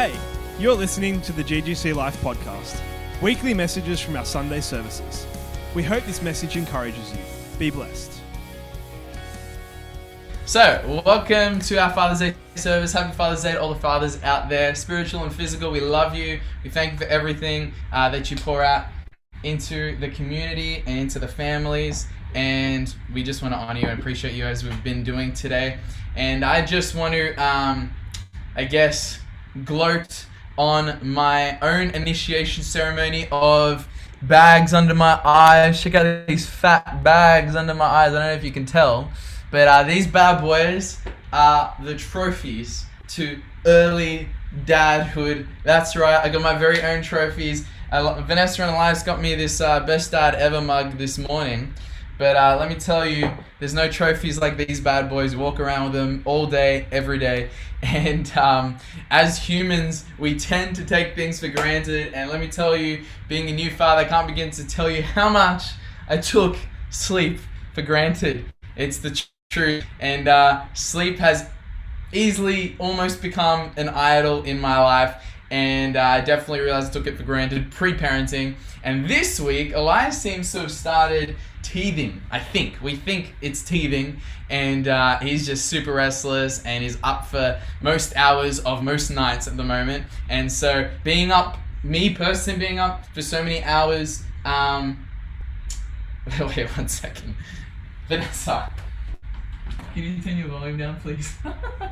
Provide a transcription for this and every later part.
Hey, you're listening to the GGC Life podcast, weekly messages from our Sunday services. We hope this message encourages you. Be blessed. So, welcome to our Father's Day service. Happy Father's Day to all the fathers out there, spiritual and physical. We love you. We thank you for everything uh, that you pour out into the community and into the families. And we just want to honor you and appreciate you as we've been doing today. And I just want to, um, I guess, gloat on my own initiation ceremony of bags under my eyes. Check out these fat bags under my eyes. I don't know if you can tell. But uh, these bad boys are the trophies to early dadhood. That's right, I got my very own trophies. Uh, Vanessa and Elias got me this uh, best dad ever mug this morning. But uh, let me tell you, there's no trophies like these bad boys. Walk around with them all day, every day. And um, as humans, we tend to take things for granted. And let me tell you, being a new father, I can't begin to tell you how much I took sleep for granted. It's the truth. And uh, sleep has easily almost become an idol in my life. And uh, I definitely realized I took it for granted pre parenting. And this week, Elias seems to have started teething. I think. We think it's teething. And uh, he's just super restless and is up for most hours of most nights at the moment. And so, being up, me personally being up for so many hours, um, wait one second. Vanessa, can you turn your volume down, please?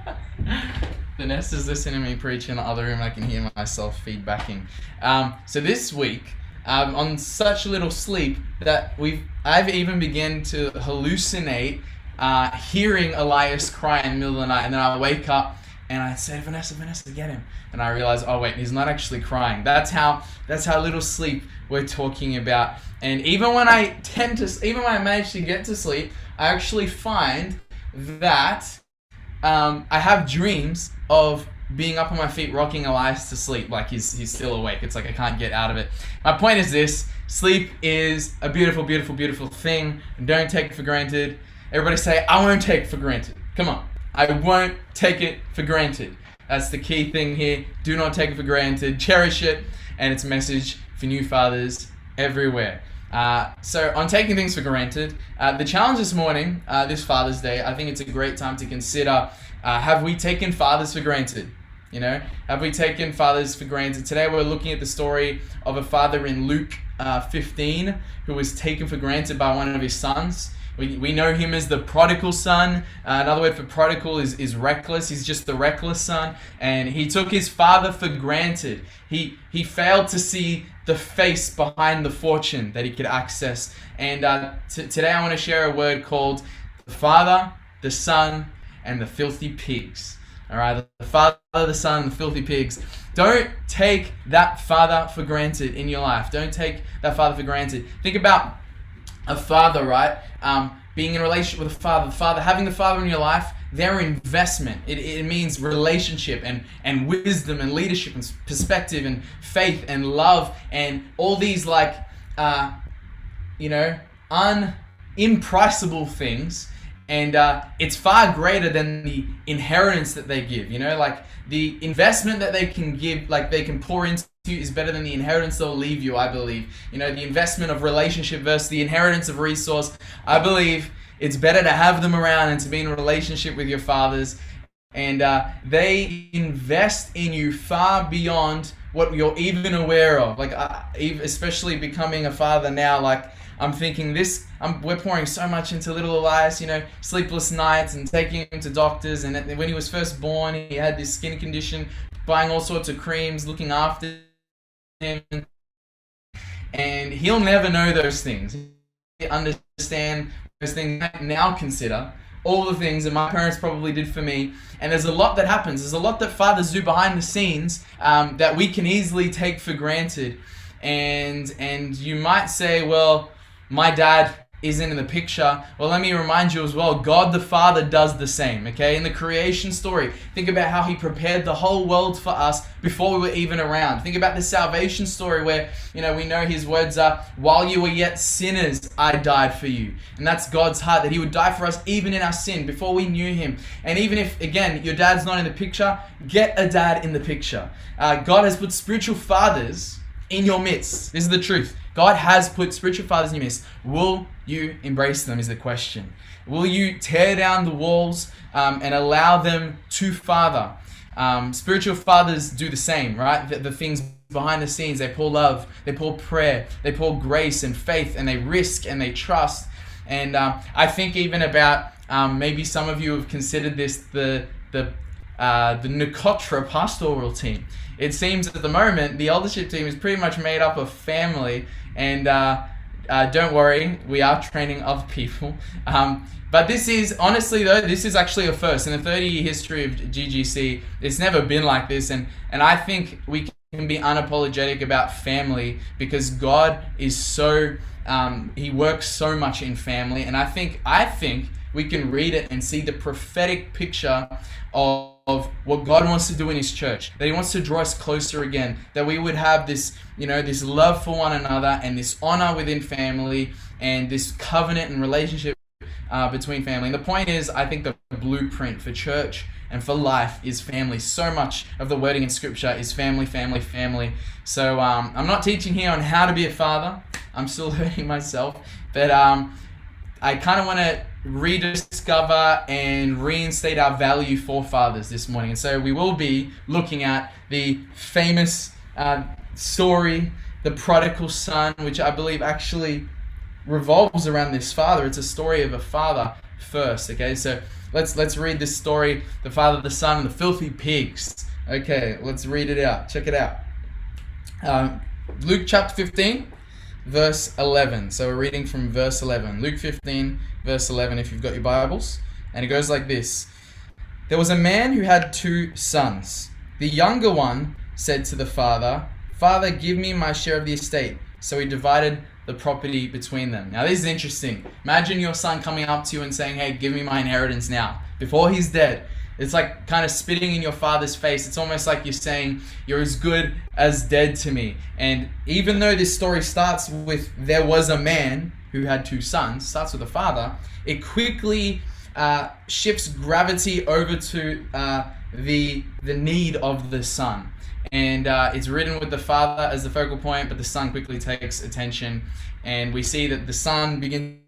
Vanessa's listening to me preach in the other room. I can hear myself feedbacking. Um, so this week, um, on such little sleep that we've I've even begun to hallucinate uh, hearing Elias cry in the middle of the night, and then I wake up and I say, Vanessa, Vanessa, get him, and I realize, oh wait, he's not actually crying. That's how that's how little sleep we're talking about. And even when I tend to, even when I manage to get to sleep, I actually find that um, I have dreams of being up on my feet, rocking Elias to sleep, like he's he's still awake. It's like I can't get out of it. My point is this: sleep is a beautiful, beautiful, beautiful thing. Don't take it for granted. Everybody say, "I won't take it for granted." Come on, I won't take it for granted. That's the key thing here. Do not take it for granted. Cherish it, and it's message for new fathers everywhere. Uh, so, on taking things for granted, uh, the challenge this morning, uh, this Father's Day, I think it's a great time to consider uh, have we taken fathers for granted? You know, have we taken fathers for granted? Today we're looking at the story of a father in Luke uh, 15 who was taken for granted by one of his sons. We, we know him as the prodigal son. Uh, another word for prodigal is, is reckless. He's just the reckless son. And he took his father for granted. He, he failed to see the face behind the fortune that he could access. And uh, t- today I want to share a word called the Father, the Son, and the Filthy Pigs. All right, the Father, the Son, the filthy pigs. Don't take that Father for granted in your life. Don't take that Father for granted. Think about a father, right? Um, being in relationship with a father, the father, having the father in your life, their investment. It, it means relationship and, and wisdom and leadership and perspective and faith and love and all these like, uh, you know, un impriceable things and uh, it's far greater than the inheritance that they give you know like the investment that they can give like they can pour into is better than the inheritance they'll leave you i believe you know the investment of relationship versus the inheritance of resource i believe it's better to have them around and to be in a relationship with your fathers and uh, they invest in you far beyond what you're even aware of like uh, especially becoming a father now like I'm thinking this. I'm, we're pouring so much into little Elias, you know, sleepless nights and taking him to doctors. And when he was first born, he had this skin condition, buying all sorts of creams, looking after him, and he'll never know those things. He'll understand those things. Now consider all the things that my parents probably did for me. And there's a lot that happens. There's a lot that fathers do behind the scenes um, that we can easily take for granted. And and you might say, well my dad isn't in the picture, well, let me remind you as well God the Father does the same, okay? In the creation story, think about how He prepared the whole world for us before we were even around. Think about the salvation story where, you know, we know His words are, while you were yet sinners, I died for you. And that's God's heart, that He would die for us even in our sin before we knew Him. And even if, again, your dad's not in the picture, get a dad in the picture. Uh, God has put spiritual fathers in your midst. This is the truth. God has put spiritual fathers in your midst. Will you embrace them? Is the question. Will you tear down the walls um, and allow them to father? Um, spiritual fathers do the same, right? The, the, things behind the scenes, they pour love, they pour prayer, they pour grace and faith, and they risk and they trust. And um, I think even about um, maybe some of you have considered this the the uh, the Nukotra pastoral team. It seems at the moment the eldership team is pretty much made up of family, and uh, uh, don't worry, we are training other people. Um, but this is honestly though, this is actually a first in the 30 year history of GGC. It's never been like this, and and I think we can be unapologetic about family because God is so um, He works so much in family, and I think I think we can read it and see the prophetic picture of of what God wants to do in His church. That He wants to draw us closer again. That we would have this, you know, this love for one another and this honor within family and this covenant and relationship uh, between family. And the point is, I think the blueprint for church and for life is family. So much of the wording in Scripture is family, family, family. So um, I'm not teaching here on how to be a father. I'm still learning myself, but um, I kind of want to rediscover and reinstate our value for fathers this morning. And so we will be looking at the famous uh, story, the prodigal son, which I believe actually revolves around this father. It's a story of a father first. Okay, so let's let's read this story: the father, the son, and the filthy pigs. Okay, let's read it out. Check it out. Um, Luke chapter 15 verse 11. So we're reading from verse 11. Luke 15, verse 11, if you've got your Bibles. And it goes like this There was a man who had two sons. The younger one said to the father, Father, give me my share of the estate. So he divided the property between them. Now, this is interesting. Imagine your son coming up to you and saying, Hey, give me my inheritance now, before he's dead. It's like kind of spitting in your father's face. It's almost like you're saying, You're as good as dead to me. And even though this story starts with there was a man who had two sons, starts with a father, it quickly uh, shifts gravity over to uh, the, the need of the son. And uh, it's written with the father as the focal point, but the son quickly takes attention. And we see that the son begins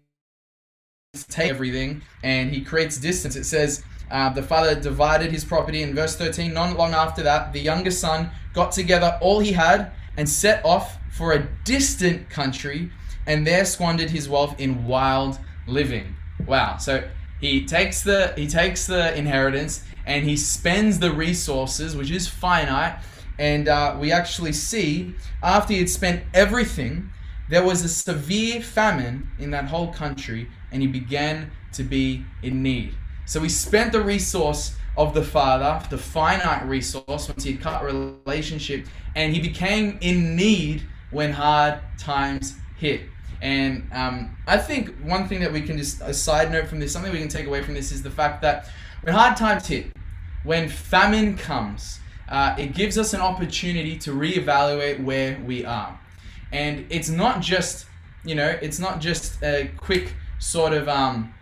to take everything and he creates distance. It says, uh, the father divided his property. In verse 13, not long after that, the younger son got together all he had and set off for a distant country and there squandered his wealth in wild living. Wow. So he takes the he takes the inheritance and he spends the resources, which is finite. And uh, we actually see after he had spent everything, there was a severe famine in that whole country, and he began to be in need. So he spent the resource of the father, the finite resource, once he had cut relationship, and he became in need when hard times hit. And um, I think one thing that we can just, a side note from this, something we can take away from this is the fact that when hard times hit, when famine comes, uh, it gives us an opportunity to reevaluate where we are. And it's not just, you know, it's not just a quick sort of, um,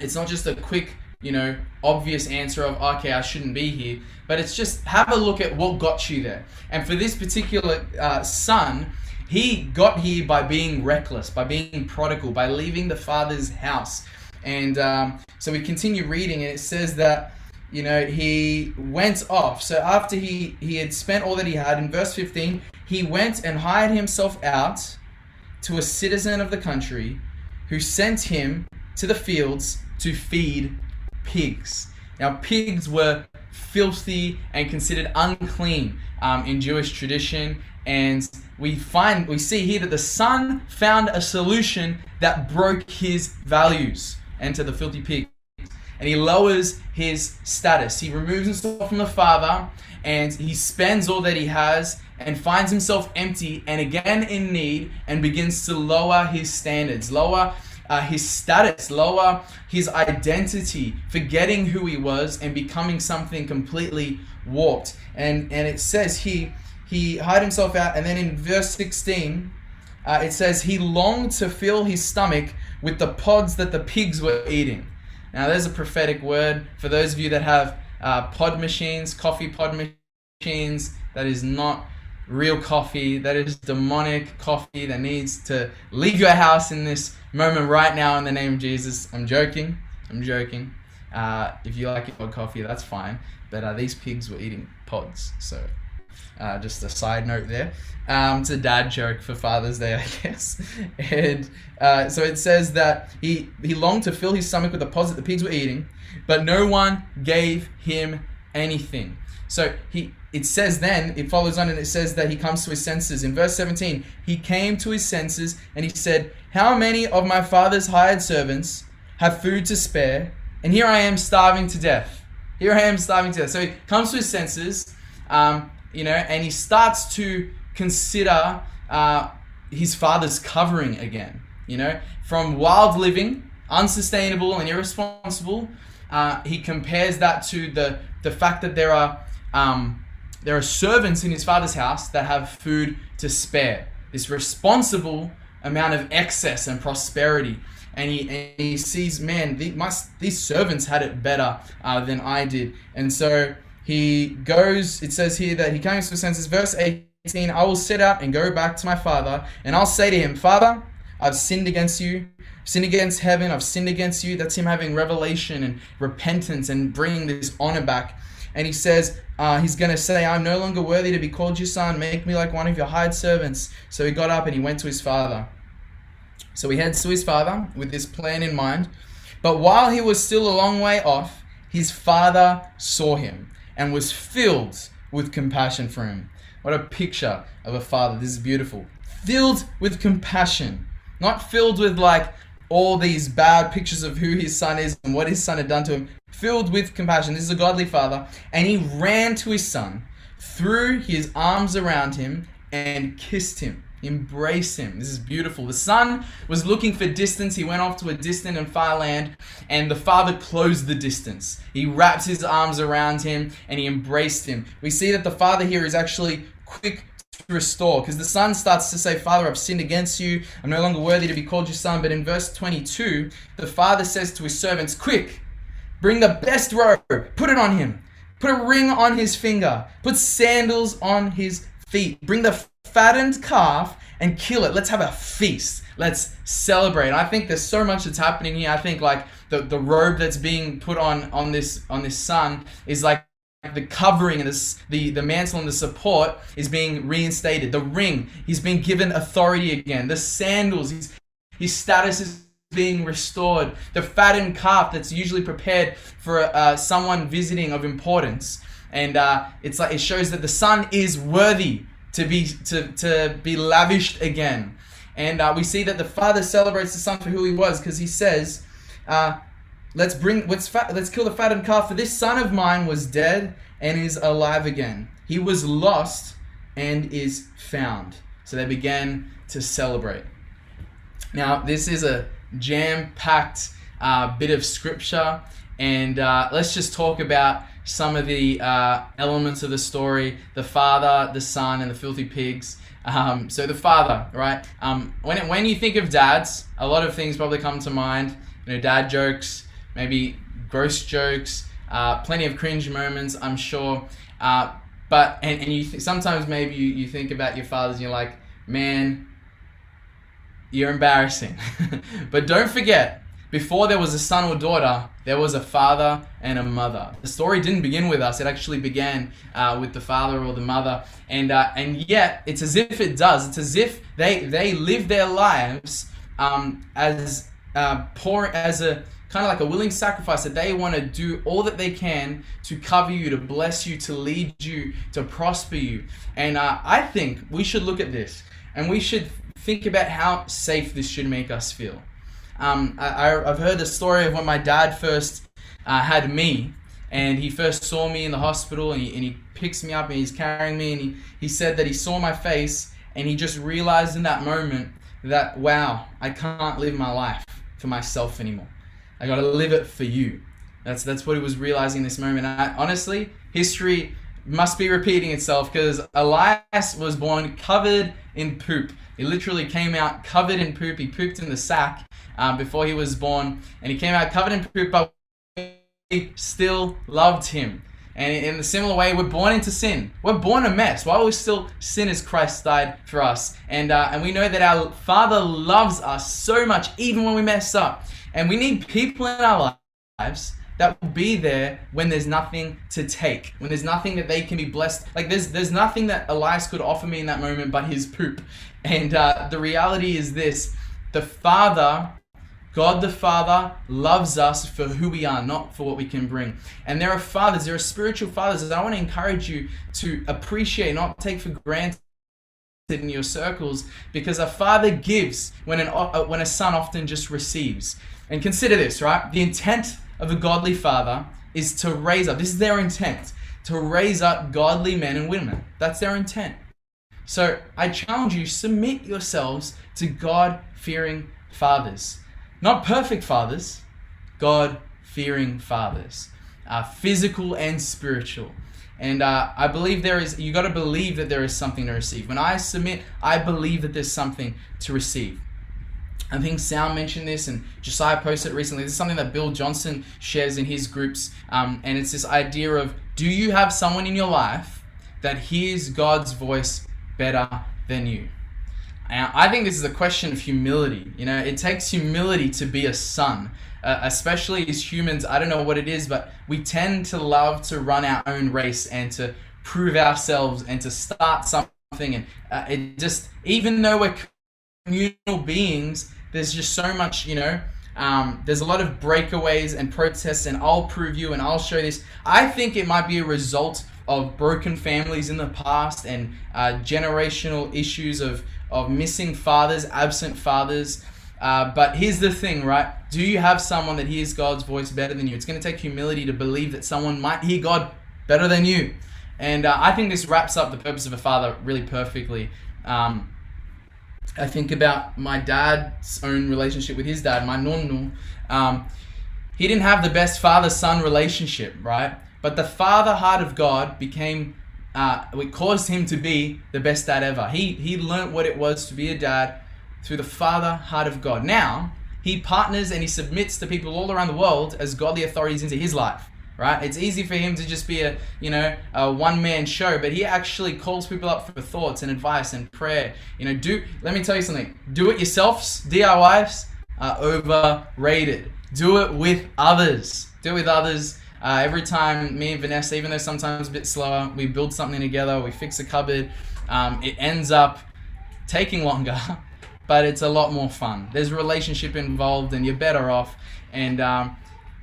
it's not just a quick, you know, obvious answer of, okay, I shouldn't be here, but it's just have a look at what got you there. And for this particular uh, son, he got here by being reckless, by being prodigal, by leaving the father's house. And um, so we continue reading, and it says that, you know, he went off. So after he, he had spent all that he had, in verse 15, he went and hired himself out to a citizen of the country who sent him to the fields to feed pigs. Now, pigs were filthy and considered unclean um, in Jewish tradition. And we find, we see here that the son found a solution that broke his values. Enter the filthy pig. And he lowers his status. He removes himself from the father and he spends all that he has and finds himself empty and again in need and begins to lower his standards, lower uh, his status, lower his identity, forgetting who he was and becoming something completely warped. And and it says he he hired himself out, and then in verse 16, uh, it says he longed to fill his stomach with the pods that the pigs were eating. Now, there's a prophetic word for those of you that have uh, pod machines, coffee pod machines. That is not real coffee. That is demonic coffee that needs to leave your house in this moment right now in the name of Jesus. I'm joking. I'm joking. Uh, if you like your coffee, that's fine. But uh, these pigs were eating pods, so uh, just a side note there. Um, it's a dad joke for Father's Day, I guess. And uh, so it says that he, he longed to fill his stomach with the pods that the pigs were eating, but no one gave him anything. So he it says then, it follows on and it says that he comes to his senses. In verse 17, he came to his senses and he said, How many of my father's hired servants have food to spare? And here I am starving to death. Here I am starving to death. So he comes to his senses. Um, you know, and he starts to consider uh, his father's covering again. You know, from wild living, unsustainable and irresponsible, uh, he compares that to the the fact that there are um, there are servants in his father's house that have food to spare. This responsible amount of excess and prosperity. And he, and he sees, man, the, my, these servants had it better uh, than I did. And so he goes, it says here that he comes to senses. Verse 18 I will set out and go back to my father, and I'll say to him, Father, I've sinned against you, sinned against heaven, I've sinned against you. That's him having revelation and repentance and bringing this honor back. And he says, uh, he's going to say, I'm no longer worthy to be called your son. Make me like one of your hired servants. So he got up and he went to his father. So he heads to his father with this plan in mind. But while he was still a long way off, his father saw him and was filled with compassion for him. What a picture of a father. This is beautiful. Filled with compassion. Not filled with like all these bad pictures of who his son is and what his son had done to him. Filled with compassion. This is a godly father. And he ran to his son, threw his arms around him, and kissed him. Embrace him. This is beautiful. The son was looking for distance. He went off to a distant and far land, and the father closed the distance. He wrapped his arms around him and he embraced him. We see that the father here is actually quick to restore because the son starts to say, Father, I've sinned against you. I'm no longer worthy to be called your son. But in verse 22, the father says to his servants, Quick, bring the best robe, put it on him, put a ring on his finger, put sandals on his feet, bring the fattened calf and kill it. Let's have a feast. Let's celebrate. I think there's so much that's happening here. I think like the, the robe that's being put on on this on this son is like the covering and this, the, the mantle and the support is being reinstated. The ring, he's been given authority again. The sandals, his, his status is being restored. The fattened calf that's usually prepared for uh, someone visiting of importance. And uh, it's like it shows that the son is worthy to be to, to be lavished again. And uh, we see that the father celebrates the son for who he was because he says, uh, "Let's bring let's let's kill the fattened calf for this son of mine was dead and is alive again. He was lost and is found." So they began to celebrate. Now this is a jam-packed uh, bit of scripture, and uh, let's just talk about some of the uh, elements of the story the father, the son, and the filthy pigs. Um, so, the father, right? Um, when, it, when you think of dads, a lot of things probably come to mind. You know, dad jokes, maybe gross jokes, uh, plenty of cringe moments, I'm sure. Uh, but, and, and you th- sometimes maybe you, you think about your fathers and you're like, man, you're embarrassing. but don't forget, before there was a son or daughter, there was a father and a mother. The story didn't begin with us; it actually began uh, with the father or the mother, and uh, and yet it's as if it does. It's as if they they live their lives um, as uh, poor as a kind of like a willing sacrifice that they want to do all that they can to cover you, to bless you, to lead you, to prosper you. And uh, I think we should look at this and we should think about how safe this should make us feel. Um, I, have heard the story of when my dad first uh, had me, and he first saw me in the hospital, and he, and he picks me up and he's carrying me, and he, he said that he saw my face, and he just realized in that moment that, wow, I can't live my life. for myself anymore. I got to live it for you. That's that's what he was realizing in this moment. I, honestly, history must be repeating itself because Elias was born covered in poop. He literally came out covered in poop. He pooped in the sack um, before he was born, and he came out covered in poop, but we still loved him. And in a similar way, we're born into sin. We're born a mess. While we're still sinners, Christ died for us. And, uh, and we know that our Father loves us so much, even when we mess up. And we need people in our lives that will be there when there's nothing to take, when there's nothing that they can be blessed. Like there's there's nothing that Elias could offer me in that moment but his poop. And uh, the reality is this: the Father, God the Father, loves us for who we are, not for what we can bring. And there are fathers, there are spiritual fathers that I want to encourage you to appreciate, not take for granted in your circles because a father gives when an uh, when a son often just receives and consider this right the intent of a godly father is to raise up, this is their intent, to raise up godly men and women. That's their intent. So I challenge you, submit yourselves to God fearing fathers. Not perfect fathers, God fearing fathers, uh, physical and spiritual. And uh, I believe there is, you got to believe that there is something to receive. When I submit, I believe that there's something to receive. I think Sal mentioned this and Josiah posted recently. This is something that Bill Johnson shares in his groups. Um, and it's this idea of do you have someone in your life that hears God's voice better than you? And I think this is a question of humility. You know, it takes humility to be a son, uh, especially as humans. I don't know what it is, but we tend to love to run our own race and to prove ourselves and to start something. And uh, it just, even though we're communal beings, there's just so much, you know. Um, there's a lot of breakaways and protests, and I'll prove you and I'll show this. I think it might be a result of broken families in the past and uh, generational issues of, of missing fathers, absent fathers. Uh, but here's the thing, right? Do you have someone that hears God's voice better than you? It's going to take humility to believe that someone might hear God better than you. And uh, I think this wraps up the purpose of a father really perfectly. Um, I think about my dad's own relationship with his dad, my nonno. Um, he didn't have the best father son relationship, right? But the father heart of God became, uh, it caused him to be the best dad ever. He, he learned what it was to be a dad through the father heart of God. Now, he partners and he submits to people all around the world as godly authorities into his life right? It's easy for him to just be a, you know, a one-man show, but he actually calls people up for thoughts and advice and prayer. You know, do let me tell you something. Do it yourselves, DIYs are overrated. Do it with others. Do it with others. Uh, every time me and Vanessa, even though sometimes a bit slower, we build something together, we fix a cupboard, um, it ends up taking longer, but it's a lot more fun. There's a relationship involved, and you're better off. And um,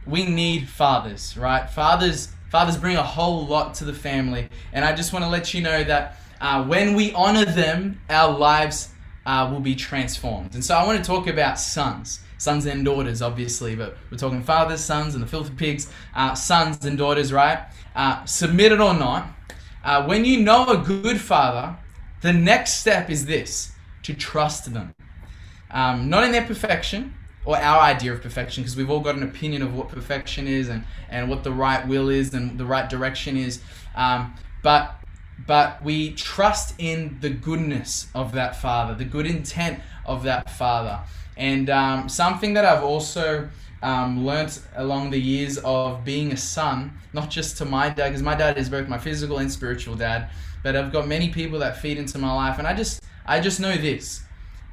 we need fathers, right? Fathers, fathers bring a whole lot to the family, and I just want to let you know that uh, when we honor them, our lives uh, will be transformed. And so I want to talk about sons, sons and daughters, obviously, but we're talking fathers, sons, and the filthy pigs, uh, sons and daughters, right? Uh, submitted or not, uh, when you know a good father, the next step is this: to trust them, um, not in their perfection or our idea of perfection because we've all got an opinion of what perfection is and, and what the right will is and the right direction is. Um, but but we trust in the goodness of that father the good intent of that father and um, something that i've also um, learnt along the years of being a son not just to my dad because my dad is both my physical and spiritual dad but i've got many people that feed into my life. And i just i just know this.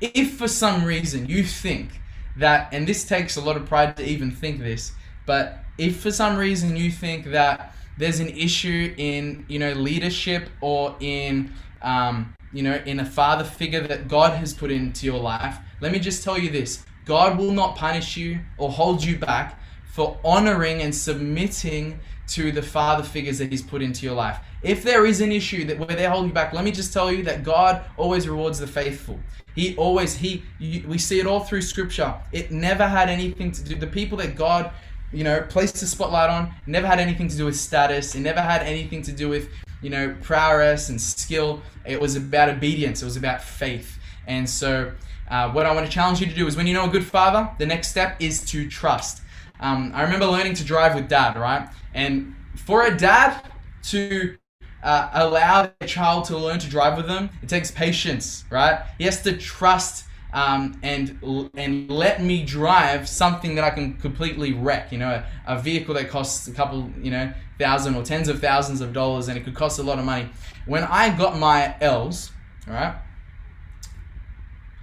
If for some reason you think that, and this takes a lot of pride to even think this, but if for some reason you think that there's an issue in, you know, leadership or in, um, you know, in a father figure that God has put into your life, let me just tell you this God will not punish you or hold you back for honoring and submitting to the father figures that He's put into your life. If there is an issue that where they're holding you back, let me just tell you that God always rewards the faithful. He always he you, we see it all through Scripture. It never had anything to do. The people that God you know placed the spotlight on never had anything to do with status. It never had anything to do with you know prowess and skill. It was about obedience. It was about faith. And so, uh, what I want to challenge you to do is when you know a good father, the next step is to trust. Um, I remember learning to drive with dad, right? And for a dad to uh, allow a child to learn to drive with them, it takes patience, right? He has to trust um, and and let me drive something that I can completely wreck. You know, a, a, vehicle that costs a couple, you know, thousand or tens of thousands of dollars, and it could cost a lot of money. When I got my L's, all right,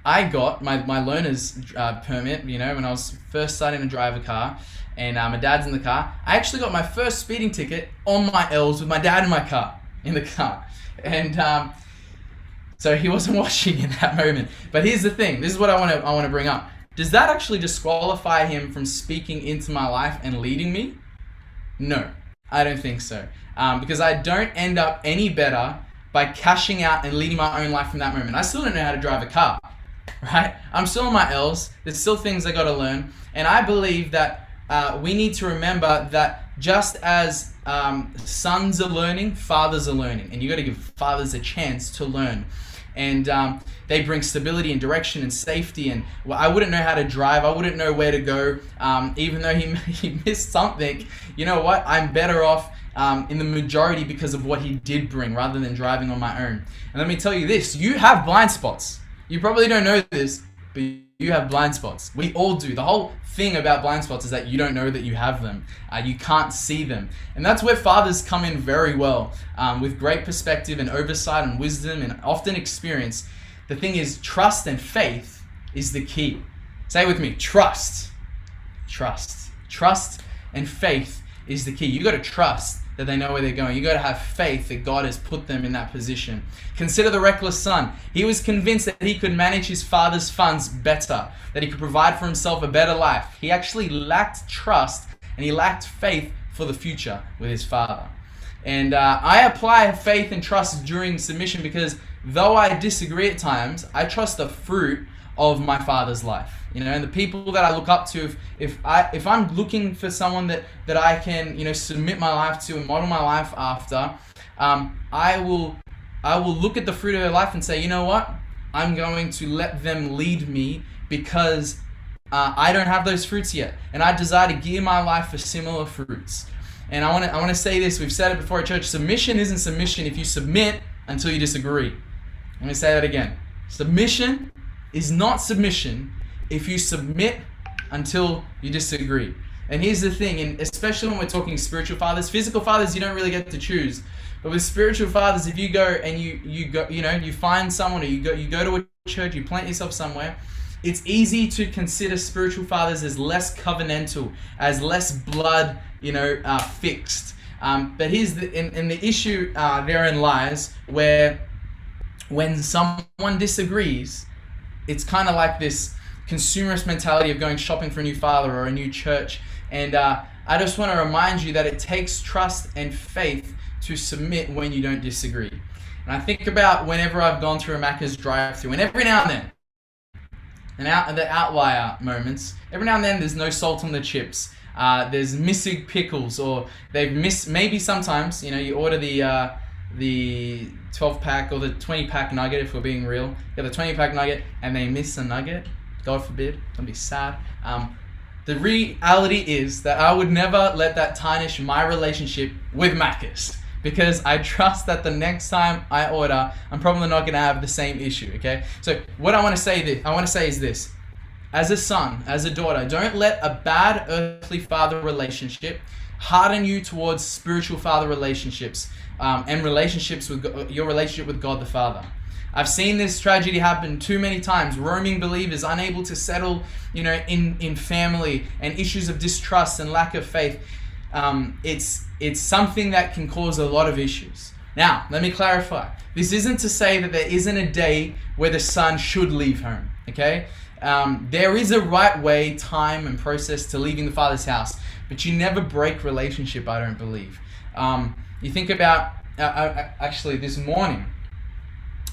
I got my my learner's uh, permit. You know, when I was first starting to drive a car, and uh, my dad's in the car. I actually got my first speeding ticket on my L's with my dad in my car in the car, and. Um, so he wasn't watching in that moment. But here's the thing. This is what I want to I want to bring up. Does that actually disqualify him from speaking into my life and leading me? No, I don't think so. Um, because I don't end up any better by cashing out and leading my own life from that moment. I still don't know how to drive a car, right? I'm still on my L's. There's still things I got to learn, and I believe that uh, we need to remember that just as um, sons are learning, fathers are learning, and you got to give fathers a chance to learn and um, they bring stability and direction and safety. And well, I wouldn't know how to drive. I wouldn't know where to go. Um, even though he, he missed something, you know what? I'm better off um, in the majority because of what he did bring rather than driving on my own. And let me tell you this you have blind spots. You probably don't know this, but you have blind spots. We all do. The whole thing about blind spots is that you don't know that you have them. Uh, you can't see them. And that's where fathers come in very well um, with great perspective and oversight and wisdom and often experience. The thing is, trust and faith is the key. Say with me trust. Trust. Trust and faith is the key. You got to trust that they know where they're going. You got to have faith that God has put them in that position. Consider the reckless son. He was convinced that he could manage his father's funds better, that he could provide for himself a better life. He actually lacked trust and he lacked faith for the future with his father. And uh, I apply faith and trust during submission because though I disagree at times, I trust the fruit of my father's life. You know and the people that i look up to if, if i if i'm looking for someone that that i can you know submit my life to and model my life after um, i will i will look at the fruit of their life and say you know what? I'm going to let them lead me because uh, i don't have those fruits yet and i desire to gear my life for similar fruits. And i want to i want to say this we've said it before at church submission isn't submission if you submit until you disagree. Let me say that again. Submission is not submission if you submit until you disagree. And here's the thing, and especially when we're talking spiritual fathers, physical fathers you don't really get to choose. But with spiritual fathers, if you go and you you go, you know, you find someone or you go you go to a church, you plant yourself somewhere, it's easy to consider spiritual fathers as less covenantal, as less blood, you know, uh, fixed. Um, but here's the and, and the issue uh, therein lies where when someone disagrees, it's kind of like this consumerist mentality of going shopping for a new father or a new church. And uh, I just want to remind you that it takes trust and faith to submit when you don't disagree. And I think about whenever I've gone through a Macca's drive-through, and every now and then, and out the outlier moments, every now and then there's no salt on the chips. Uh, there's missing pickles, or they've missed. Maybe sometimes, you know, you order the uh, the 12 pack or the 20 pack nugget if we're being real. Get the 20 pack nugget, and they miss a nugget God forbid, don't be sad. Um, the reality is that I would never let that tarnish my relationship with Macca's because I trust that the next time I order, I'm probably not gonna have the same issue. Okay, so what I want to say this, I want to say is this: as a son, as a daughter, don't let a bad earthly father relationship harden you towards spiritual father relationships um, and relationships with your relationship with God the Father. I've seen this tragedy happen too many times. Roaming believers unable to settle, you know, in, in family and issues of distrust and lack of faith. Um, it's it's something that can cause a lot of issues. Now, let me clarify. This isn't to say that there isn't a day where the son should leave home. Okay, um, there is a right way, time, and process to leaving the father's house, but you never break relationship. I don't believe. Um, you think about uh, uh, actually this morning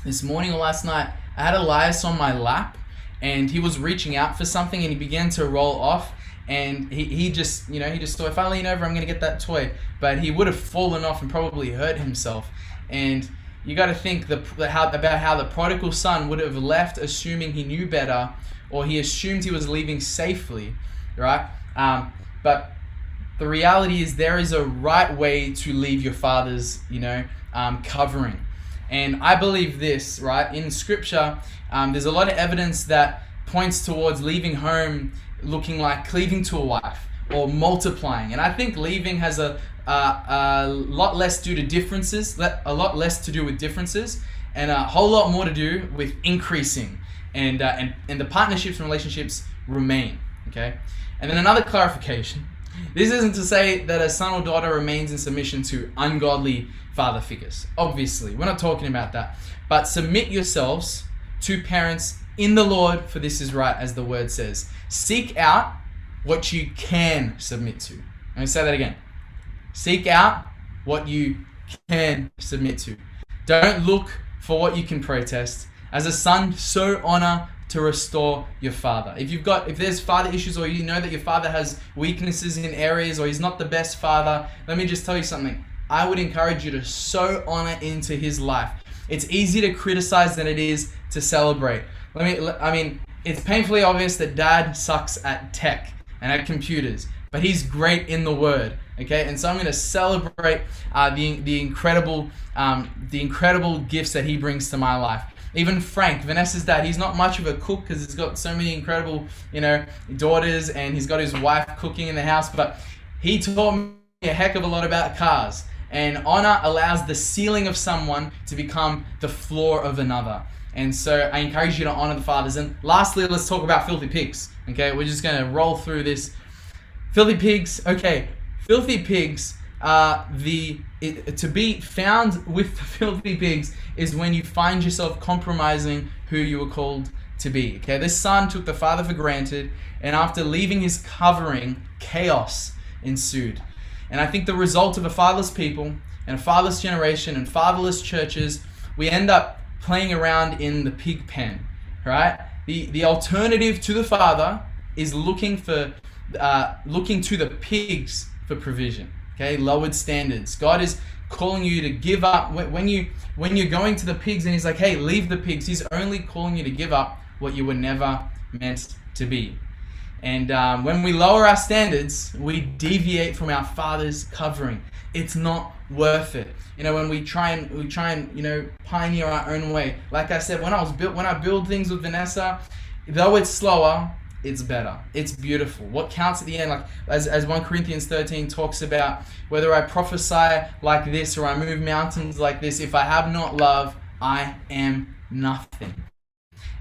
this morning or last night, I had Elias on my lap and he was reaching out for something and he began to roll off and he, he just you know he just thought if I lean over I'm gonna get that toy but he would have fallen off and probably hurt himself and you got to think the, the how, about how the prodigal son would have left assuming he knew better or he assumed he was leaving safely, right? Um, but the reality is there is a right way to leave your father's, you know, um, covering. And I believe this, right? In scripture, um, there's a lot of evidence that points towards leaving home looking like cleaving to a wife or multiplying. And I think leaving has a, a lot less due to differences, a lot less to do with differences, and a whole lot more to do with increasing. And, uh, and, and the partnerships and relationships remain. Okay? And then another clarification. This isn't to say that a son or daughter remains in submission to ungodly father figures. Obviously, we're not talking about that. But submit yourselves to parents in the Lord, for this is right, as the word says. Seek out what you can submit to. Let me say that again. Seek out what you can submit to. Don't look for what you can protest. As a son, so honor to restore your father. If you've got if there's father issues or you know that your father has weaknesses in areas or he's not the best father, let me just tell you something. I would encourage you to sow honor into his life. It's easier to criticize than it is to celebrate. Let me I mean, it's painfully obvious that dad sucks at tech and at computers, but he's great in the word. Okay, and so I'm going to celebrate uh, the the incredible um, the incredible gifts that he brings to my life. Even Frank, Vanessa's dad, he's not much of a cook because he's got so many incredible, you know, daughters and he's got his wife cooking in the house. But he taught me a heck of a lot about cars. And honor allows the ceiling of someone to become the floor of another. And so I encourage you to honor the fathers. And lastly, let's talk about filthy pigs. Okay, we're just going to roll through this. Filthy pigs. Okay, filthy pigs. Uh, the it, to be found with the filthy pigs is when you find yourself compromising who you were called to be. Okay, this son took the father for granted, and after leaving his covering, chaos ensued. And I think the result of a fatherless people and a fatherless generation and fatherless churches, we end up playing around in the pig pen, right? The, the alternative to the father is looking for uh, looking to the pigs for provision. Okay, lowered standards. God is calling you to give up. When you when you're going to the pigs and he's like hey leave the pigs he's only calling you to give up what you were never meant to be. And um, when we lower our standards we deviate from our father's covering. It's not worth it. You know when we try and we try and you know pioneer our own way. Like i said when i was built when i build things with vanessa though it's slower it's better. It's beautiful. What counts at the end, like as, as 1 Corinthians 13 talks about, whether I prophesy like this or I move mountains like this, if I have not love, I am nothing.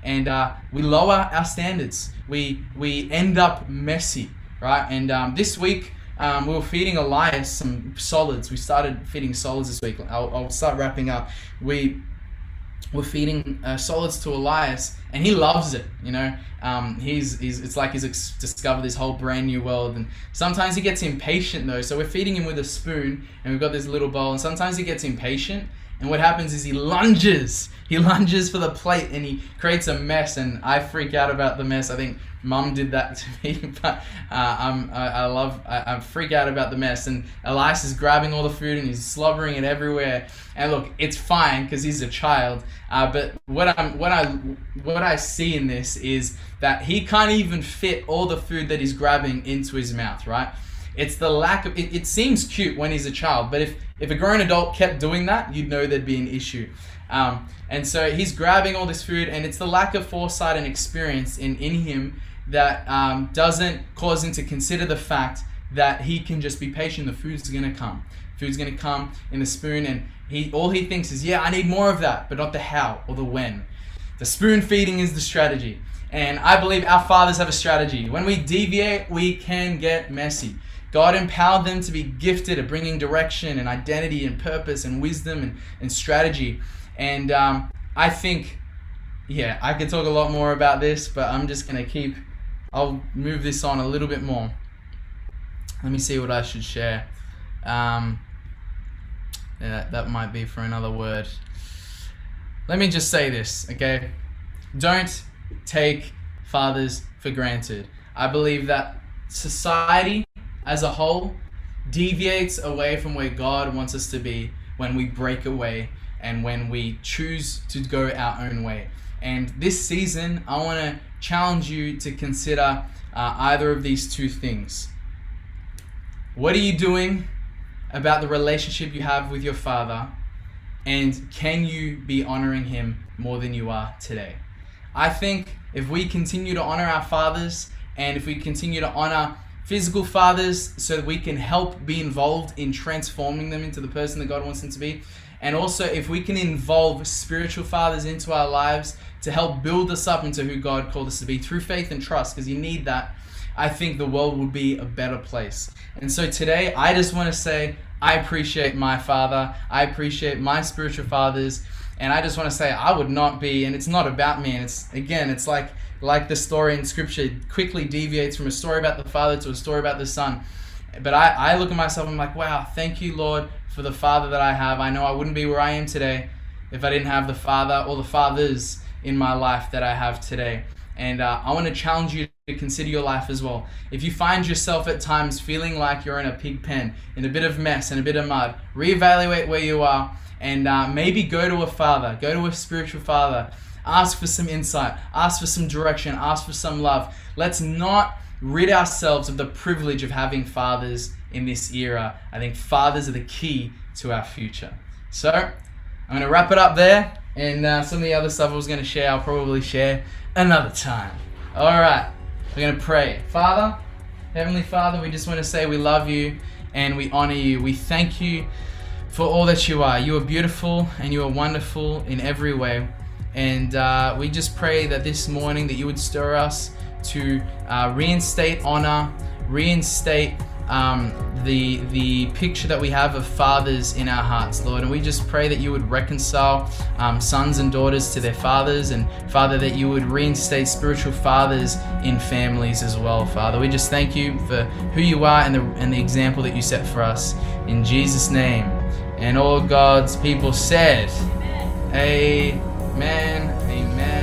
And uh, we lower our standards. We we end up messy, right? And um, this week um, we were feeding Elias some solids. We started feeding solids this week. I'll, I'll start wrapping up. We were feeding uh, solids to Elias, and he loves it. You know, um, he's, he's it's like he's ex- discovered this whole brand new world. And sometimes he gets impatient though. So we're feeding him with a spoon, and we've got this little bowl. And sometimes he gets impatient, and what happens is he lunges. He lunges for the plate, and he creates a mess. And I freak out about the mess. I think Mum did that to me, but uh, I'm, I, I love, I, I, freak out about the mess. And Elias is grabbing all the food and he's slobbering it everywhere. And look, it's fine because he's a child. Uh, but what I'm, what I, what I see in this is that he can't even fit all the food that he's grabbing into his mouth, right? It's the lack of. It, it seems cute when he's a child, but if if a grown adult kept doing that, you'd know there'd be an issue. Um, and so he's grabbing all this food, and it's the lack of foresight and experience in in him that um, doesn't cause him to consider the fact that he can just be patient. The food's gonna come. Food's gonna come in the spoon, and he all he thinks is, yeah, I need more of that, but not the how or the when. The spoon feeding is the strategy, and I believe our fathers have a strategy. When we deviate, we can get messy. God empowered them to be gifted at bringing direction and identity and purpose and wisdom and, and strategy. And um, I think, yeah, I could talk a lot more about this, but I'm just gonna keep I'll move this on a little bit more. Let me see what I should share. Um, yeah, that might be for another word. Let me just say this, okay? Don't take fathers for granted. I believe that society as a whole deviates away from where God wants us to be when we break away and when we choose to go our own way. And this season, I want to challenge you to consider uh, either of these two things. What are you doing about the relationship you have with your Father? And can you be honoring Him more than you are today? I think if we continue to honor our fathers and if we continue to honor physical fathers so that we can help be involved in transforming them into the person that God wants them to be, and also if we can involve spiritual fathers into our lives to help build us up into who God called us to be through faith and trust, because you need that, I think the world would be a better place. And so today, I just want to say, I appreciate my father, I appreciate my spiritual fathers, and I just want to say, I would not be, and it's not about me, and it's, again, it's like, like the story in scripture quickly deviates from a story about the father to a story about the son. But I, I look at myself, and I'm like, wow, thank you, Lord, for the father that I have. I know I wouldn't be where I am today if I didn't have the father or the fathers in my life that I have today. And uh, I want to challenge you to consider your life as well. If you find yourself at times feeling like you're in a pig pen, in a bit of mess and a bit of mud, reevaluate where you are and uh, maybe go to a father, go to a spiritual father. Ask for some insight, ask for some direction, ask for some love. Let's not rid ourselves of the privilege of having fathers in this era. I think fathers are the key to our future. So, I'm going to wrap it up there. And uh, some of the other stuff I was going to share, I'll probably share another time. All right, we're going to pray. Father, Heavenly Father, we just want to say we love you and we honor you. We thank you for all that you are. You are beautiful and you are wonderful in every way. And uh, we just pray that this morning that you would stir us to uh, reinstate honor, reinstate um, the the picture that we have of fathers in our hearts, Lord. And we just pray that you would reconcile um, sons and daughters to their fathers, and Father, that you would reinstate spiritual fathers in families as well, Father. We just thank you for who you are and the and the example that you set for us in Jesus' name. And all God's people said, Amen. Amen.